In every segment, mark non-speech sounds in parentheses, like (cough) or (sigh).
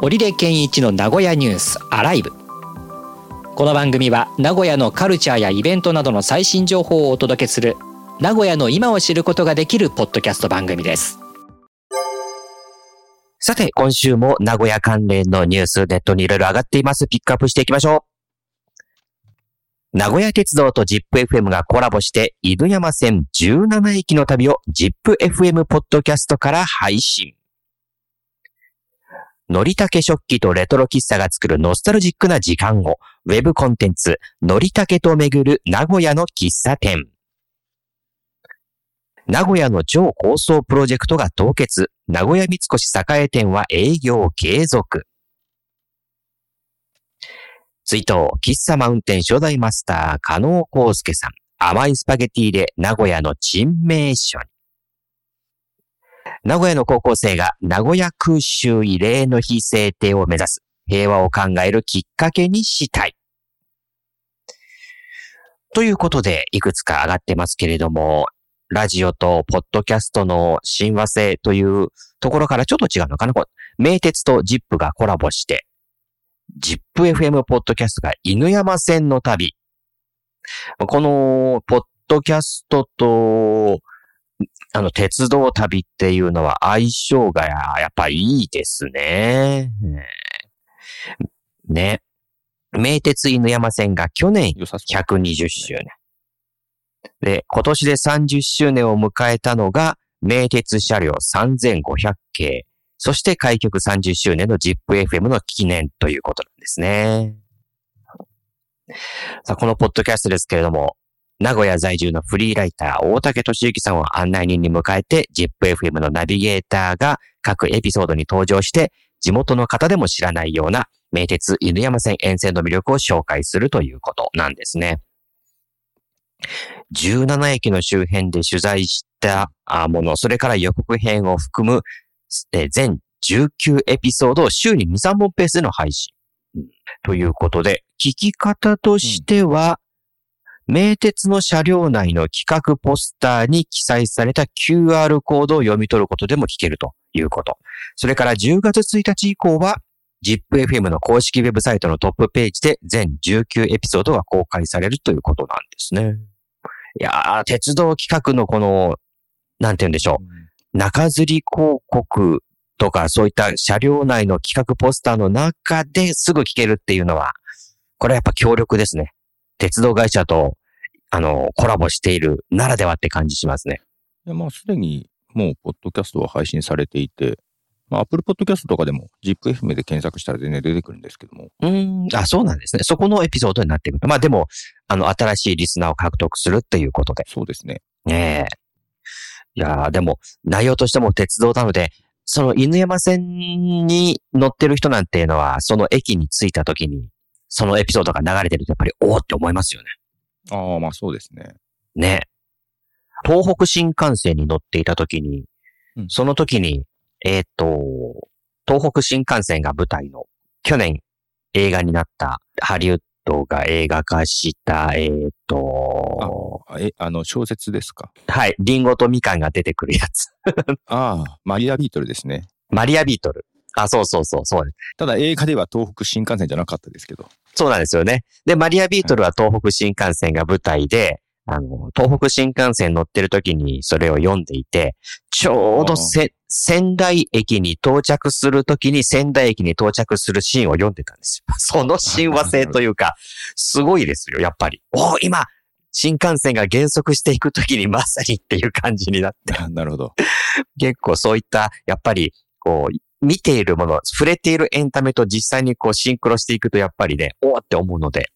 織出健一の名古屋ニュースアライブこの番組は名古屋のカルチャーやイベントなどの最新情報をお届けする名古屋の今を知ることができるポッドキャスト番組ですさて、今週も名古屋関連のニュースネットにいろいろ上がっています。ピックアップしていきましょう。名古屋鉄道と ZIPFM がコラボして、犬山線17駅の旅を ZIPFM ポッドキャストから配信。のりたけ食器とレトロ喫茶が作るノスタルジックな時間を、ウェブコンテンツ、のりたけと巡る名古屋の喫茶店。名古屋の超高層プロジェクトが凍結。名古屋三越栄店は営業継続。追悼、喫茶マウンテン初代マスター、加納康介さん。甘いスパゲティで名古屋の珍名所に。名古屋の高校生が名古屋空襲慰霊の日制定を目指す平和を考えるきっかけにしたい。ということで、いくつか上がってますけれども、ラジオとポッドキャストの親和性というところからちょっと違うのかな名鉄と ZIP がコラボして、ZIPFM ポッドキャストが犬山線の旅。このポッドキャストとあの、鉄道旅っていうのは相性がやっぱいいですね。ね。名鉄犬山線が去年120周年。で、今年で30周年を迎えたのが、名鉄車両3500系、そして開局30周年の ZIPFM の記念ということなんですね。さあ、このポッドキャストですけれども、名古屋在住のフリーライター、大竹俊之さんを案内人に迎えて、ZIPFM のナビゲーターが各エピソードに登場して、地元の方でも知らないような名鉄犬山線沿線の魅力を紹介するということなんですね。17駅の周辺で取材したもの、それから予告編を含む全19エピソードを週に2、3本ペースでの配信。ということで、聞き方としては、名鉄の車両内の企画ポスターに記載された QR コードを読み取ることでも聞けるということ。それから10月1日以降は ZIPFM の公式ウェブサイトのトップページで全19エピソードが公開されるということなんですね。いやー、鉄道企画のこの、なんて言うんでしょう。中吊り広告とかそういった車両内の企画ポスターの中ですぐ聞けるっていうのは、これはやっぱ強力ですね。鉄道会社と、あの、コラボしているならではって感じしますね。いや、まあ、すでにもう、ポッドキャストは配信されていて、まあ、Apple Podcast とかでも ZIPFM で検索したら全然出てくるんですけども。うん、あ、そうなんですね。そこのエピソードになってくる。まあでも、あの、新しいリスナーを獲得するっていうことで。そうですね。ねえ。いやでも、内容としても鉄道なので、その犬山線に乗ってる人なんていうのは、その駅に着いた時に、そのエピソードが流れてるとやっぱりおおって思いますよね。ああ、まあそうですね。ね。東北新幹線に乗っていた時に、うん、その時に、えっ、ー、と、東北新幹線が舞台の、去年映画になったハリウッドが映画化した、えっ、ー、とあ、え、あの、小説ですか？はい。リンゴとみかんが出てくるやつ。(laughs) ああ、マリアビートルですね。マリアビートル。あ、そうそうそう、そうです。ただ映画では東北新幹線じゃなかったですけど。そうなんですよね。で、マリアビートルは東北新幹線が舞台で、あの、東北新幹線乗ってる時にそれを読んでいて、ちょうどせ、仙台駅に到着する時に仙台駅に到着するシーンを読んでたんですよ。(laughs) その親和性というか、すごいですよ、やっぱり。お今、新幹線が減速していく時にまさにっていう感じになって。(laughs) なるほど。(laughs) 結構そういった、やっぱり、こう、見ているもの、触れているエンタメと実際にこうシンクロしていくとやっぱりね、おーって思うので、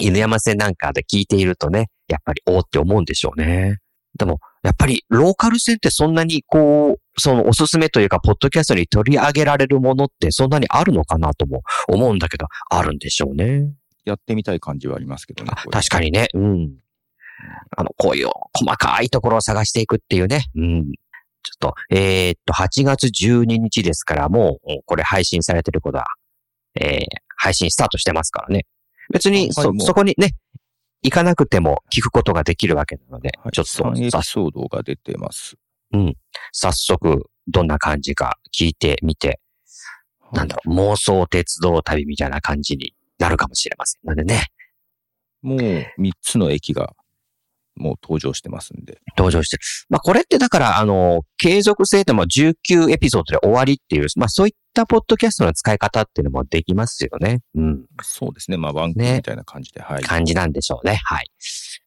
犬山線なんかで聞いているとね、やっぱりおーって思うんでしょうね。でも、やっぱりローカル線ってそんなにこう、そのおすすめというか、ポッドキャストに取り上げられるものってそんなにあるのかなとも思うんだけど、あるんでしょうね。やってみたい感じはありますけどね。確かにね。うん。あの、こういう細かいところを探していくっていうね。うん。ちょっと、えー、っと、8月12日ですから、もう、これ配信されてることは、えー、配信スタートしてますからね。別に、そ、そこにね、行かなくても聞くことができるわけなので、はい、ちょっと。3エピソードが出てます。うん。早速、どんな感じか聞いてみてなんだろう、妄想鉄道旅みたいな感じになるかもしれませんのでね、もう3つの駅がもう登場してますんで。登場してる。まあこれってだから、あの、継続性でも19エピソードで終わりっていう、まあそういったポッドキャストの使い方っていうのもできますよね。うん。そうですね。まあ、ワンクみたいな感じで、はい。感じなんでしょうね。はい。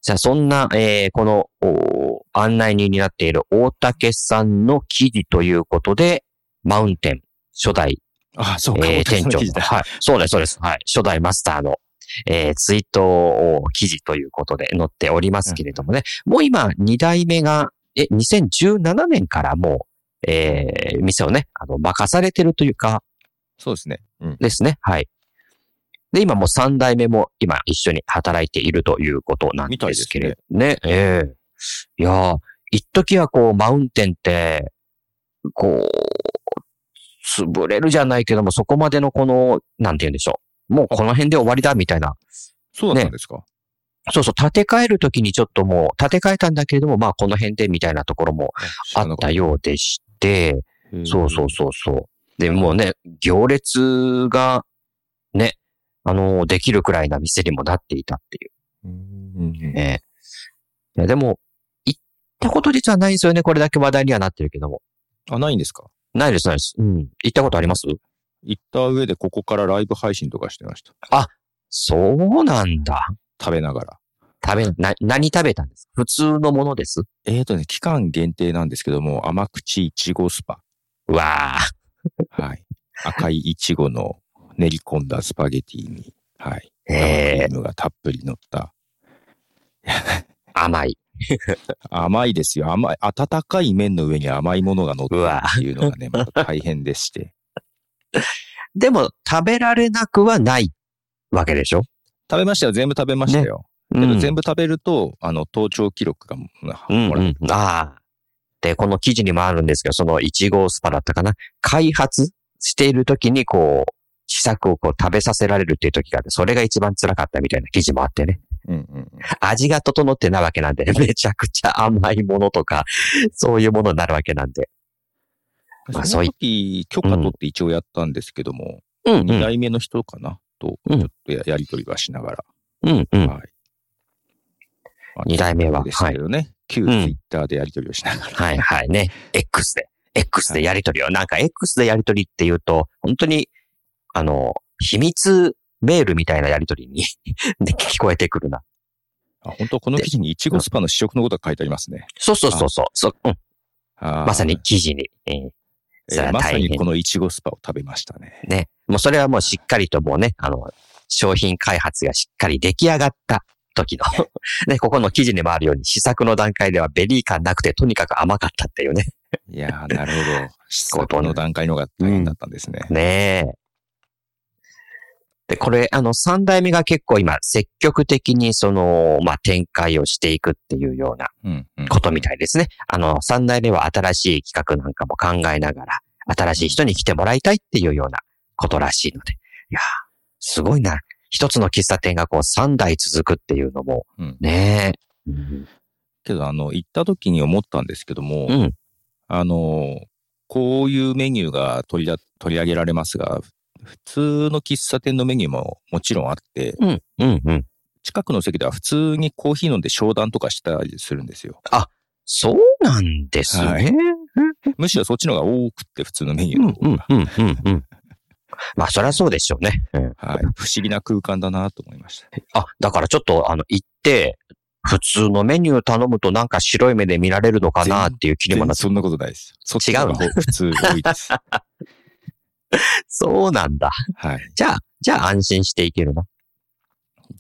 じゃあそんな、えー、この、お案内人になっている大竹さんの記事ということで、マウンテン初代あ、そうか、えー、店長はい。そうです、そうです。はい。初代マスターの、えー、ツイート記事ということで載っておりますけれどもね。もう今、2代目が、え、2017年からもう、えー、店をね、あの、任されてるというか、そうですね。うん。ですね。はい。で、今もう3代目も今一緒に働いているということなんですけれどね。ええいやー、一時はこう、マウンテンって、こう、潰れるじゃないけども、そこまでのこの、なんて言うんでしょう。もうこの辺で終わりだみたいな。そうだったんですか、そうそう、建て替えるときにちょっともう、建て替えたんだけれども、まあこの辺でみたいなところもあったようでして、そうそうそうそう。で、もうね、行列が、ね、あの、できるくらいな店にもなっていたっていう。ね。いや、でも、行ったこと実はないんですよね。これだけ話題にはなってるけども。あ、ないんですか？ないです、ないです。うん。行ったことあります？行った上でここからライブ配信とかしてました。そうなんだ。食べながら。食べ、な、何食べたんですか？普通のものです？えーとね、期間限定なんですけども、甘口いちごスパ。うわあ。はい。赤いいちごの練り込んだスパゲティに、はい。生クえリームがたっぷり乗った。甘い。甘いですよ。甘い。温かい麺の上に甘いものが乗ってるうわっていうのがね、また大変でして。でも、食べられなくはないわけでしょ？食べましたよ。全部食べましたよ。うけど全部食べると、あの、登頂記録がもうん、らえるうん。ああ。で、この記事にもあるんですけど、その1号スパだったかな？開発している時に、こう、試作をこう食べさせられるっていう時があって、それが一番辛かったみたいな記事もあってね。うんうんうん。味が整ってないわけなんで、(laughs) めちゃくちゃ甘いものとか、そういうものになるわけなんで。まあその時、許可取って一応やったんですけども、うん、う二ん。代目の人かな？と、うんちょっとややりとりはしながら。うん、うん。はい。まあ二代目はでしたけどね。旧ツイッターでやりとりをしながら。はい、はい、ね。X で。X でやりとりを。なんか X でやりとりって言うと、本当に、あの、秘密メールみたいなやりとりにで (laughs) 聞こえてくるな。あ本当この記事にいちごスパの試食のことが書いてありますね。そうそうそうそう。そううん、まさに。記事に。えーえーまさにこのいちごスパを食べましたね。ね。もうそれはもうしっかりともうね、あの、商品開発がしっかり出来上がった時の、(laughs) ね、ここの記事にもあるように試作の段階ではベリー感なくてとにかく甘かったっていうね。いやー、なるほど。(laughs) 試作の段階の方が大変だったんですね。ねえ。で、これ、あの、三代目が結構今、積極的にその、まあ、展開をしていくっていうような。ことみたいですね。あの、三代目は新しい企画なんかも考えながら、新しい人に来てもらいたいっていうようなことらしいので。いやー、すごいな。一つの喫茶店がこう三代続くっていうのも、うんねえ。うん。けど、あの、行った時に思ったんですけども、うん。あの、こういうメニューが取りだ取り上げられますが、普通の喫茶店のメニューももちろんあって、うん。うん。うん。近くの席では普通にコーヒー飲んで商談とかしたりするんですよ。そうなんですね。はいむしろそっちの方が多くって普通のメニューうんの。方が。うん。うん。うん。うん。まあ、そりゃそうでしょうね。うん。はい。不思議な空間だなと思いました。あ、だからちょっと、あの、行って、普通のメニュー頼むとなんか白い目で見られるのかなっていう気にもなって。そんなことないです。そっ普通多いです。(laughs) (laughs) そうなんだ。はい。じゃあ、じゃあ安心していけるな。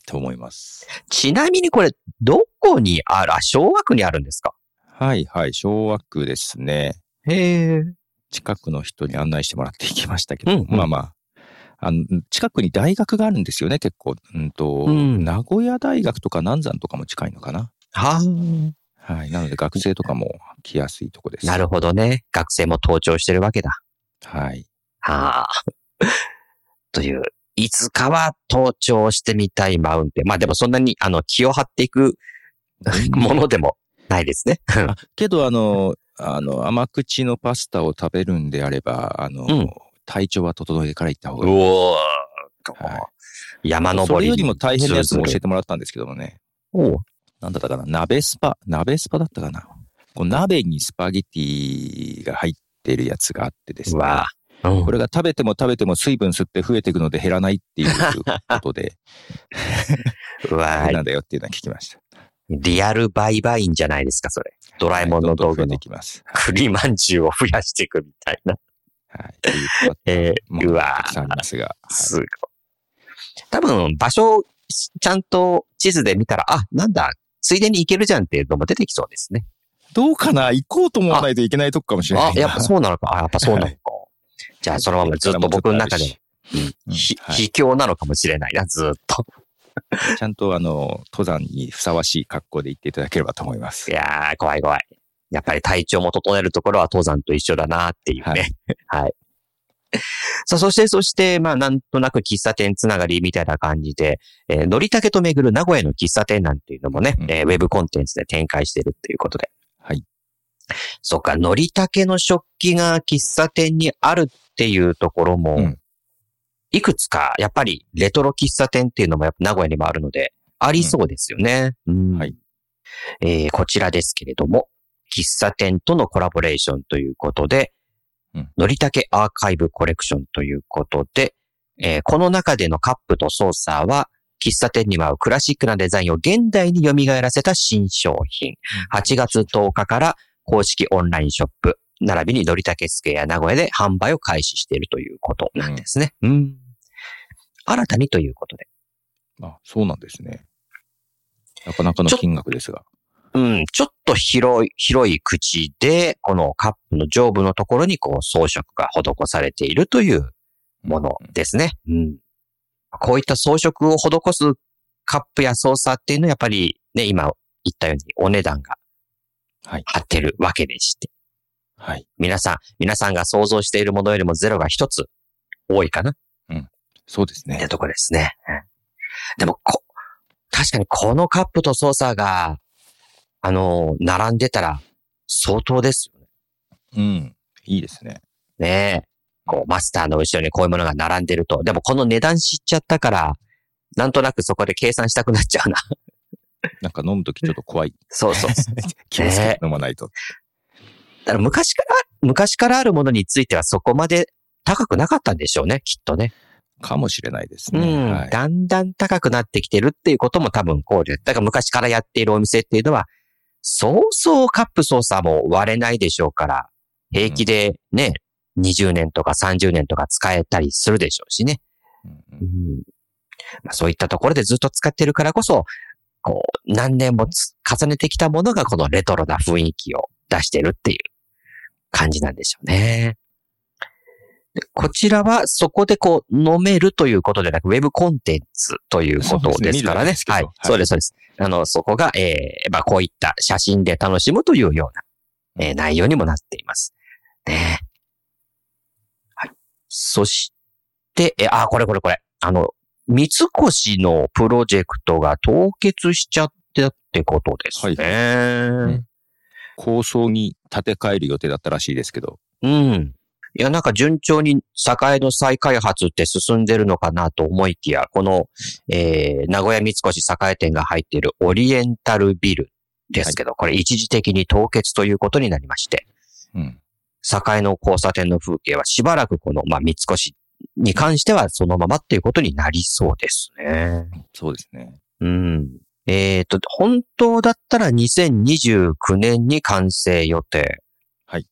と思います。ちなみにこれ、どこにある、あ、昭和区にあるんですか？はいはい。昭和区ですね。へえ。近くの人に案内してもらって行きましたけど、うんうんまあまあ。あの、近くに大学があるんですよね、結構。うんと、うん名古屋大学とか南山とかも近いのかな。ははい。なので学生とかも来やすいとこです。なるほどね。学生も登頂してるわけだ。はい。はあ。という、いつかは登頂してみたいマウンテン。まあでもそんなに、あの、気を張っていく (laughs) ものでもないですね。けど、あの、あの、甘口のパスタを食べるんであれば、あの、うん体調は整えてから行った方がいい。おーは山登り。それよりも大変なやつも教えて。てもらったんですけどもね。おうなんだったかな？鍋スパ？鍋スパだったかな？こう鍋にスパゲティが入ってるやつがあってですね。うわうんこれが食べても食べても水分吸って増えていくので減らないっていうことで、(laughs) うわなんだよっていうのは聞きました。リアルバイバインじゃないですか、それ。ドラえもんの道具の。栗まんじゅうを増やしていくみたいな。はい。っていうことはえもー、うわたくさんありますが。はいすごい。多分、場所をちゃんと地図で見たら、あ、なんだ、ついでに行けるじゃんっていうのも出てきそうですね。どうかな？行こうと思わないといけないとこかもしれないあ、な。やっぱそうなのか。あ、やっぱそうなのか。じゃあ、そのままずっと僕の中で、うんひはい秘境なのかもしれないな、ずっと。(laughs) ちゃんとあの、登山にふさわしい格好で行っていただければと思いますい。やー、怖い怖い。やっぱり体調も整えるところは登山と一緒だなっていうね。(laughs) はい。さあ、そして、そして、まあ、なんとなく喫茶店つながりみたいな感じで、えー、のりたけと巡る名古屋の喫茶店なんていうのもね、うんえーウェブコンテンツで展開してるっていうことで。はい。そっか、のりたけの食器が喫茶店にあるっていうところも、うんいくつか、やっぱりレトロ喫茶店っていうのもやっぱ名古屋にもあるので、ありそうですよね。うんはい。えーこちらですけれども、喫茶店とのコラボレーションということで、うんのりたけアーカイブコレクションということで、えーこの中でのカップとソーサーは、喫茶店にはクラシックなデザインを現代に蘇らせた新商品。8月10日から公式オンラインショップ、並びにのりたけスクエア名古屋で販売を開始しているということなんですね。うん。新たにということで。あ、そうなんですね。なかなかの金額ですが。うん、ちょっと広い、広い口で、このカップの上部のところにこう装飾が施されているというものですね。うん。こういった装飾を施すカップやソーサーっていうのはやっぱりね、今言ったようにお値段がはい張ってるわけでして。はい。皆さん、皆さんが想像しているものよりもゼロが一つ多いかなそうですねって。とこですね。うんでも、こ、確かにこのカップとソーサーが、あの、並んでたら相当ですよね。うん。いいですね。ねえ。こう、マスターの後ろにこういうものが並んでると。でもこの値段知っちゃったから、なんとなくそこで計算したくなっちゃうな。(laughs) なんか飲むときちょっと怖い。そうそう。(laughs) 気をつけて飲まないと。だから昔から、昔からあるものについてはそこまで高くなかったんでしょうね、きっとね。かもしれないですね。うん、はい。だんだん高くなってきてるっていうことも多分考慮。だから昔からやっているお店っていうのは、そうそうカップ操作も割れないでしょうから、平気でね、20年とか30年とか使えたりするでしょうしね。うんううんんまあ、そういったところでずっと使ってるからこそ、こう、何年もつ重ねてきたものがこのレトロな雰囲気を出してるっていう感じなんでしょうね。でこちらはそこでこう飲めるということでなく、ウェブコンテンツということですからね。ねはいはい。そうです、そうです。あの、そこが、えー、まあこういった写真で楽しむというような、えー内容にもなっています。ねはい。そして、えー、あ、これこれこれ。あの、三越のプロジェクトが凍結しちゃったってことですね。ん構想に建て替える予定だったらしいですけど。うん。いや、なんか順調に栄の再開発って進んでるのかなと思いきや、この、えー、名古屋三越栄店が入っているオリエンタルビルですけど、これ一時的に凍結ということになりまして、うん。栄の交差点の風景はしばらくこの、まあ、三越に関してはそのままっていうことになりそうですね。そうですね。うん。えっ、と、本当だったら2029年に完成予定。はい。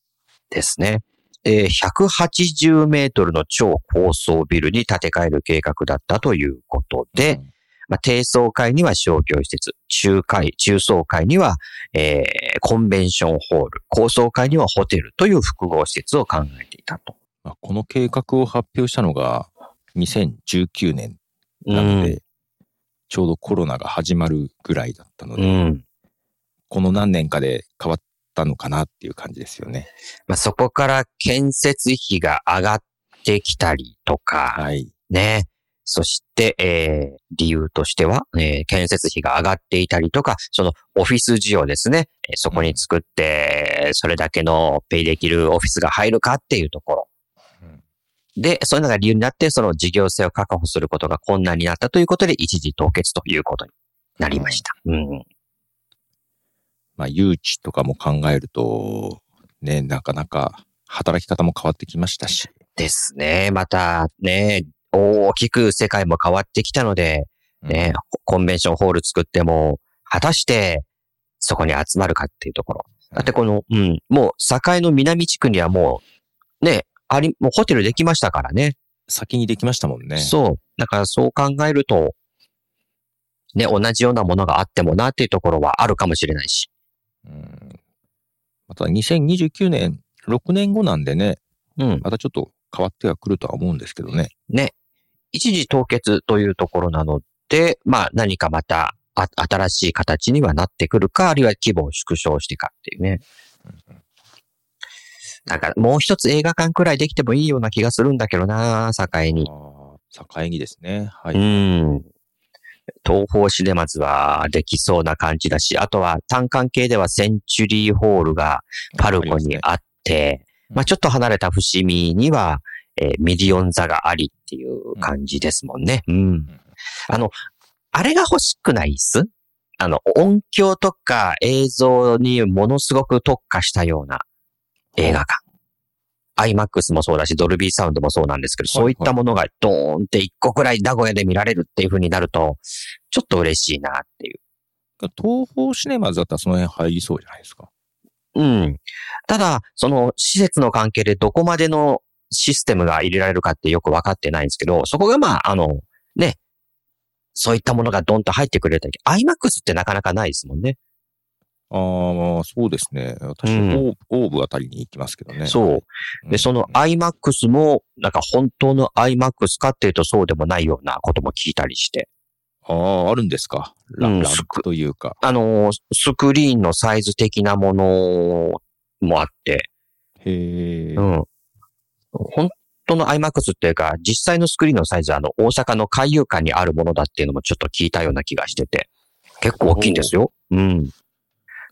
ですね。えー180メートルの超高層ビルに建て替える計画だったということで、うんまあ、低層階には商業施設、中階、中層階には、えーコンベンションホール、高層階にはホテルという複合施設を考えていたと。まあ、この計画を発表したのが2019年なので、ちょうどコロナが始まるぐらいだったのうで、ん。この何年かで変わったのかなっていう感じですよね。まあ、そこから建設費が上がってきたりとか、はい。ね。そして、えー理由としては、えー建設費が上がっていたりとか、そのオフィス需要ですね。えーそこに作って、それだけのペイできるオフィスが入るかっていうところ。うんで、そういうのが理由になって、その事業性を確保することが困難になったということで、一時凍結ということになりました。うん。まあ、誘致とかも考えると、ね、なかなか働き方も変わってきましたし。ですね。また、ね、大きく世界も変わってきたので、ね、コンベンションホール作っても、果たしてそこに集まるかっていうところ。だってこの、うん、もう境の南地区にはもう、ね、あり、もうホテルできましたからね。先にできましたもんね。そう。だからそう考えると、ね、同じようなものがあってもなっていうところはあるかもしれないし。うん。また2029年、6年後なんでね、うん。またちょっと変わってはくるとは思うんですけどね。ね。一時凍結というところなので、まあ何かまたあ新しい形にはなってくるか、あるいは規模を縮小してかっていうね。なんかもう一つ映画館くらいできてもいいような気がするんだけどな、境に。ああ、境にですね。はうい。ん。東方シネマズはできそうな感じだし、あとは単館系ではセンチュリーホールがパルコにあって、まあちょっと離れた伏見には、えーミリオン座がありっていう感じですもんね。うん。あの、あれが欲しくないっす？あの、音響とか映像にものすごく特化したような映画館。IMAX もそうだし、ドルビーサウンドもそうなんですけど、はいそういったものがドーンって一個くらい名古屋で見られるっていう風になると、ちょっと嬉しいなっていう。東方シネマズだったらその辺入りそうじゃないですか。うん。ただ、その施設の関係でどこまでのシステムが入れられるかってよくわかってないんですけど、そこがまあ、あの、ね、そういったものがドンと入ってくれたり、IMAX ってなかなかないですもんね。ああ、そうですね。私うんはオーブオーブあたりに行きますけどね。そう。うん。で、その IMAX も、なんか本当の IMAX かっていうとそうでもないようなことも聞いたりして。ああ、あるんですか？ラ,、うんランクというか。あの、スクリーンのサイズ的なものもあって、へえ。うん。本当の IMAX っていうか、実際のスクリーンのサイズはあの、大阪の海遊館にあるものだっていうのもちょっと聞いたような気がしてて、結構大きいんですよ。うん。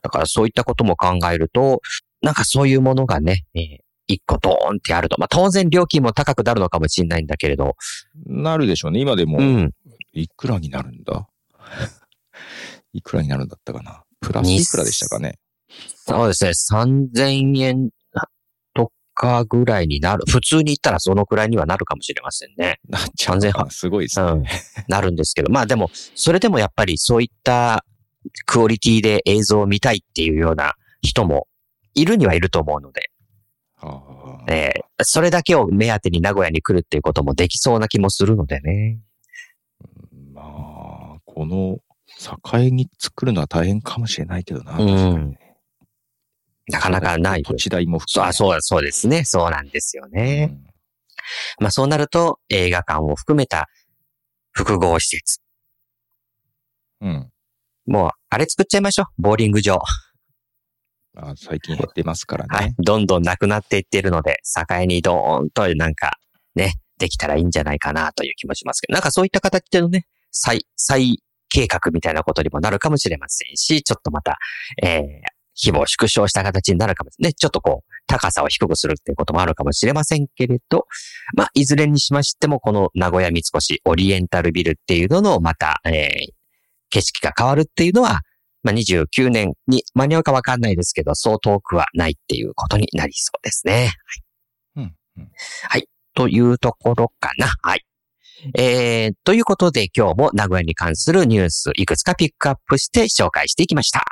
だからそういったことも考えると、なんかそういうものがね、えー一個ドーンってあると。まあ当然料金も高くなるのかもしれないんだけれど、なるでしょうね。今でもう、ん。いくらになるんだ？(laughs) いくらになるんだったかな？プラスにいくらでしたかね？そうですね。3000円とかぐらいになる。普通に言ったらそのくらいにはなるかもしれませんね。なっちゃう。すごいですね。うん。なるんですけど。まあでも、それでもやっぱりそういったクオリティで映像を見たいっていうような人もいるにはいると思うので、えーそれだけを目当てに名古屋に来るっていうこともできそうな気もするのでね。まあ、この境に作るのは大変かもしれないけどな。うんなかなかない。土地代も含めあ、そう、そうですね。そうなんですよね。うんまあそうなると映画館を含めた複合施設。うん。もう、あれ作っちゃいましょう。ボーリング場。あ最近減ってますからね。はい。どんどんなくなっていっているので、境にドーンとなんか、ね、できたらいいんじゃないかなという気もしますけど、なんかそういった形でのね、再、再計画みたいなことにもなるかもしれませんし、ちょっとまた、えー、規模を縮小した形になるかもしれない。ね、ちょっとこう、高さを低くするっていうこともあるかもしれませんけれど、まあ、いずれにしましても、この名古屋三越オリエンタルビルっていうのの、また、えー、景色が変わるっていうのは、まあ、29年に間に合うかわかんないですけど、そう遠くはないっていうことになりそうですね。うんうんというところかな。はい。えー、ということで今日も名古屋に関するニュースいくつかピックアップして紹介していきました。